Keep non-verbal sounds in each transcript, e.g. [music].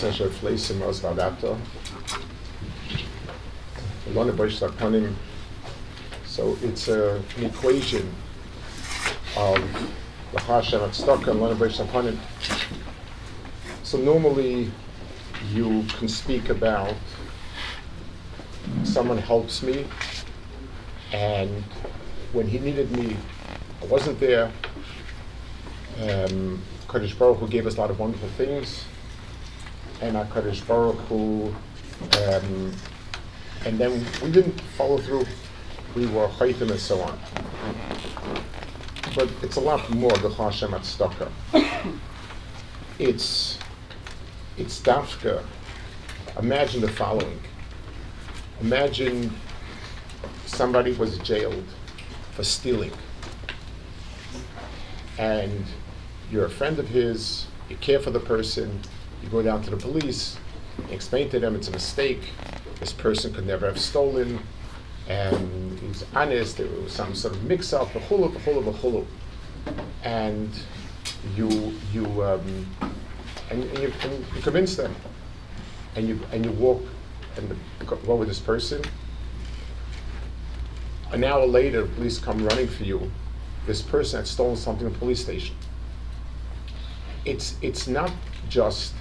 Hashem Fleisim Oz Vadato. Lanu Boshes Hapanim. So it's a, an equation of the Hashem Tzedakah and Lanu Boshes Hapanim. So normally you can speak about someone helps me and when he needed me, I wasn't there. Um, Kadosh Baruch Hu gave us a lot of wonderful things, and our Kurdish Baruch Hu, um, and then we didn't follow through. We were chaytim and so on. But it's a lot more the Hashem Tzedakah. [coughs] It's it's dafka. Imagine the following. Imagine somebody was jailed for stealing. And you're a friend of his, you care for the person, you go down to the police, explain to them it's a mistake, this person could never have stolen, and he's honest, there was some sort of mix up, a hulu, a hulu, a hulu. And you, you, um, and, and you, and you convince them, and you, and you walk and go with this person, an hour later, the police come running for you. This person had stolen something in the police station. It's, it's not just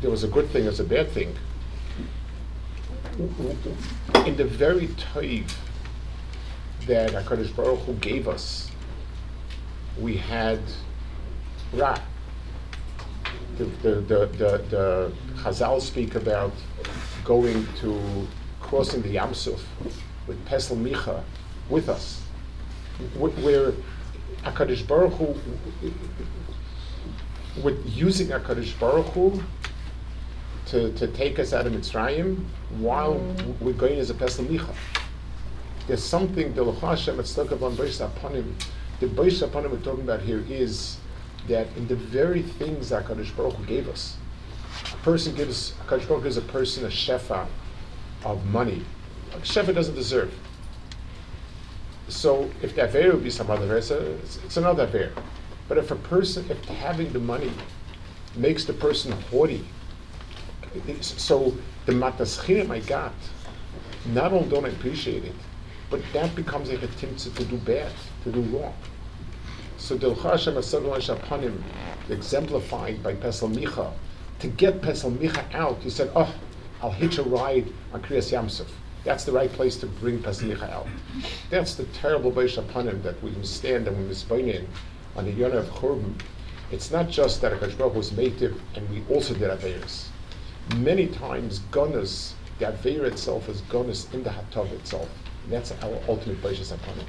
there was a good thing, there's a bad thing. In the very toiv that HaKadosh Baruch Hu gave us, we had Ra. The, the, the, the, the Chazal speak about going to crossing the Yam Suf with Pesel Micha with us. Where HaKadosh Baruch Hu, with using HaKadosh Baruch Hu to, to take us out of Mitzrayim while mm. we're going as a Pesel Micha. There's something, the Hashem, upon him. The Boish upon him we're talking about here is that in the very things that HaKadosh Baruch Hu gave us, a person gives, HaKadosh Baruch Hu gives a person a shefa of money, A Shefa doesn't deserve. So if the Aver would be some other it's, it's another Aver. But if a person, if having the money makes the person haughty, so the mataschirim I got, not only don't appreciate it, but that becomes a timtza to do bad, to do wrong. So the Hashem upon him, exemplified by Pesel Micha, to get Pesel Micha out, he said, oh, I'll hitch a ride on Kriyas Yamsuf. That's the right place to bring Pesach out. That's the terrible Beish him that we stand and we in on the Yonah of Churban. It's not just that Akash Baruch was native and we also did Averis. Many times, Gunners, the Aver itself is Gunners in the Hatov itself. And that's our ultimate Beish upon him.